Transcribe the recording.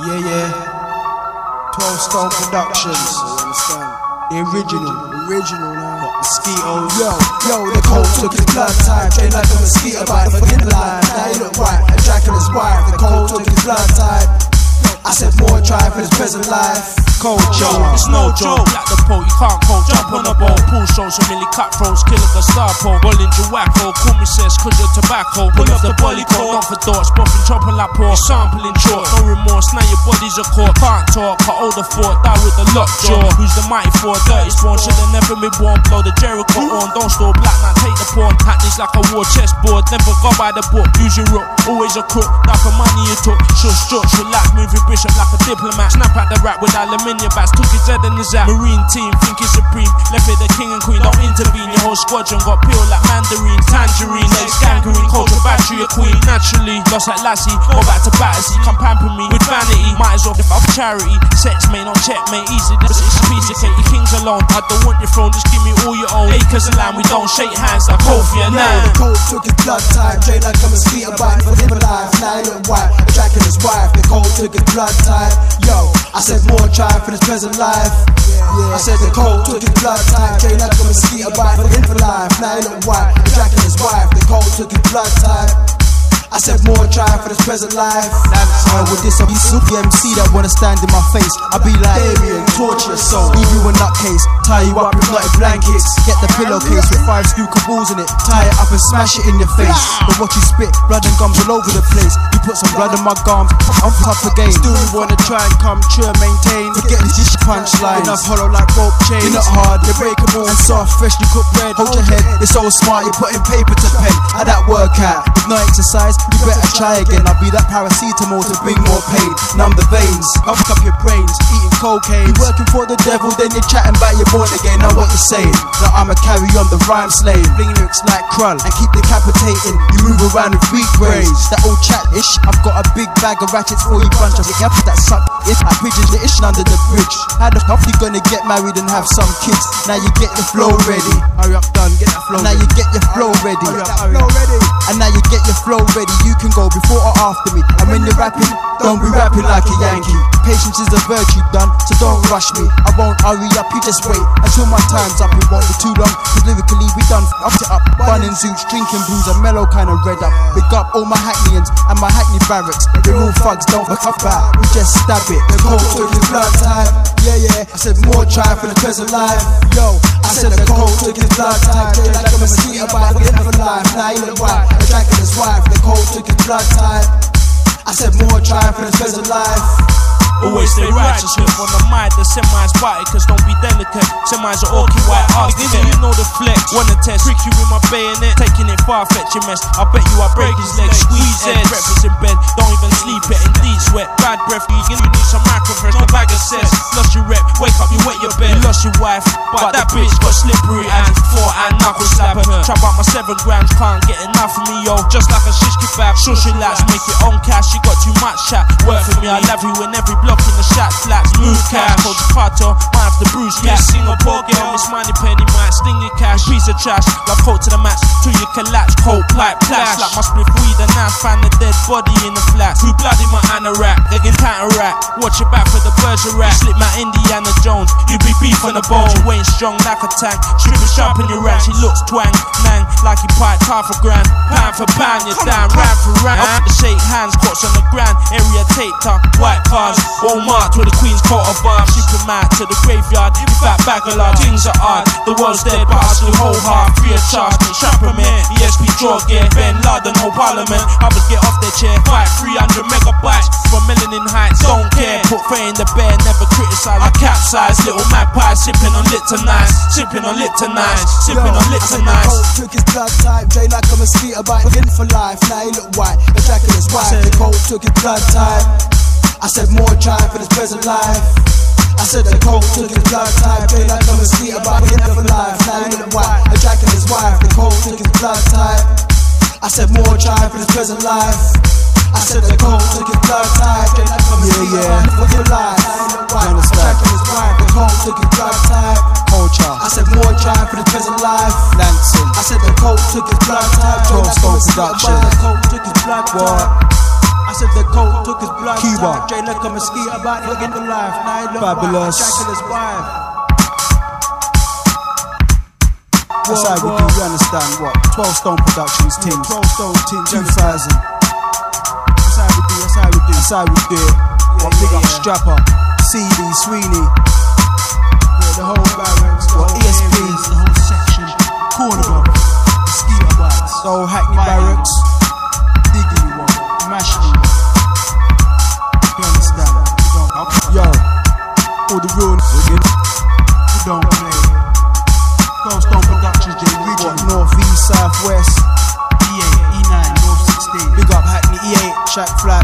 Yeah, yeah. 12 Stone Productions. The original. Original now. Mosquitoes. Yo, yo, the cold took his blood type, trained like a mosquito by the fucking line. Now he look white, a Dracula's wife. The cold took his blood type. I said more try for this present life. Cold Joe. it's no joke. Like the pole, you can't cold. Jump on the boat. Pool shows, a milli cutthroats. Kill a Gestapo. Bollinger Wacko. Call me says, cause you're tobacco. Pull up the bolly coat. Not for thoughts. Buffing, chopping like pork. Sampling chalk. No remorse. Now your body's a court. Can't talk. Cut older fort. Die with the lockjaw. Who's the mighty for? Dirty spawn. Should've never been born. Blow the Jericho on. Don't store black. Now take the pawn. Hackney's like a war chessboard. Never go by the book. Use your rope. Always a crook. Like a money you took. Shush, shush. Relax. Move your bishop like a diplomat. Snap at the rap with aluminium bats. Took his head and his at. Marine team, think he's supreme. Left it the king and queen. Don't intervene. Your whole squadron got peeled like mandarin. Tangerine, legs gangrene. Culture battery, a queen. Naturally, lost like Lassie. Go back to Battersea. Come pamper me with vanity. Might as well if I'm charity. Sex, mate, not checkmate. Easy, this is a piece of cake. Your king's alone. I don't want your throne. Just give me all your own. Acres of land. We don't shake hands like Kofi and Yo, Nan. the cold took his blood type, trained like I'm a mosquito bite for him alive. He look white, a his wife. The cold took his blood type. Yo, I said more try for his present life. Yeah, I said the cold took his blood type, trained like I'm a mosquito bite for him for life. Now he look white, a his wife. The cold took his blood type. I said more try for this present life. Uh, with this, I'll be super MC that wanna stand in my face. I be like Damien, torture your soul. Leave you a nutcase, tie you up with knotted blankets. Get the pillowcase with five screw caboose in it, tie it up and smash it in your face. But what you spit, blood and gums all over the place. You put some blood in my gums, I'm tough again. Still you wanna try and come true and maintain. Forget this punchline, enough hollow like rope chains. You're not hard, they're breakable and soft, freshly cooked bread. Hold your head, it's so smart, you're putting paper to pen. How that work out? With no exercise, you better try again. I'll be that paracetamol to bring more pain. Numb the veins, pump up your brains, eating cocaine. You working for the devil, then you're chatting about your born again. Now what you're saying? Now I'ma carry on the rhyme slave, bling lyrics like Krull, and keep decapitating. You move around with weak brains. That old chat ish. I've got a big bag of ratchets for you bunch of yep, that suck. I pigeon the ish under the bridge. How the fuck you gonna get married and have some kids? Now you get the flow ready. Hurry up, done, get that flow. Now you get your flow ready. Hurry up, hurry up. And now you get your flow ready. You can go before or after me. And when you're rapping, don't be rapping like a Yankee. Patience is a virtue, done, so don't rush me. I won't hurry up, you just wait until my time's up. It won't be too long, cause lyrically we done up it up. Bunning zoots, drinking booze, a mellow kind of red up. Big up all my Hackneyans and my Hackney barracks. They're all thugs, don't fuck up back. We just stab it. The cold took his blood type. Yeah, yeah. I said more try for the present life. Yo, I said the cold took his blood type. Trained like a mosquito bite for him for life. Now he look white, a Dracula's wife. The cold took his blood type. I said more try for the present life. Always stay righteous, live on the mind, the semis bite, cause don't be delicate. Semis are orky white arts. Nigga, you know the flex. Wanna test, prick you with my bayonet, taking it far fetching mess. I bet you I break his legs, squeeze head, breakfast in bed, don't even sleep it, indeed sweat. Bad breath, you, you need some microverse, no bag of cess. Your wife, but that bitch got slippery and four and knuckle slapper. Trap out my seven grams, can't get enough of me, yo. Just like a shish kebab, she likes make your own cash. She got too much chat, work for me, I love you in every block in the shot flats. Move cash, hold the cartel, might have to bruise cash. Singapore girl, Miss Moneypenny might sting your cash. Piece of trash, love coat to the max till you collapse. Cold pipe clash, like my split weed and now find the dead body in the flat. Too bloody my anorak, they can counteract. Watch your back for the Bergerac. Slip my Indiana Jones, you be beef on the bone. You ain't strong like a tank, stripping sharp in your ranch. He looks twang, nang, like he piped half a grand. Pound for pound, you're down, round for round. Up to shake hands, cots on the ground, area up, white cars. Walmart to the Queen's coat of arms. Shipping mad to the graveyard, you fat bag of lard. Things are odd, the world's dead, but I still hold hard. Free of charge, trapper man, ESP draw gear, Ben Laden, whole parliament. Others get off their chair, fight 300 megabytes from Melanin Heights. Don't care, put fair in the bear, never criticize. I capsize, little magpie, sipping on lit tonight, sipping on lit tonight, sipping on I said the cold took his blood type, drained like a mosquito bite him for life. Now he look white, a Dracula's wife. The cold took his blood type. I said more try for this present life. I said the cold took his blood type, drained like a mosquito bite him for life. Now he look white, a Dracula's wife. The cold took his blood type. I said more try for this present life. I said the cold took his blood type, like a mosquito yeah. bite for life. Now he look white, a Understand. Dracula's wife. The cold took his blood type. Culture, I said more try for this present life. Lansing. I said the cold took his blood type. Twelve Stone Production. The cold took his blood What? I said the Colt took his blood. Cuba. Jay like a mosquito about to get the life. Now he Fabulous. Jackal's wife. That's how we do, you understand what? 12 Stone Productions, team. 12 stone team. 2000. That's how we do. That's how we do. That's how we do it. What big yeah, up. Strapper, CD, Sweeney, all the real niggas. you don't play. 12 stone productions. What, Regional. North, East, South, West. E8, E9, North 16. Big up Hackney E8, Shack Fly,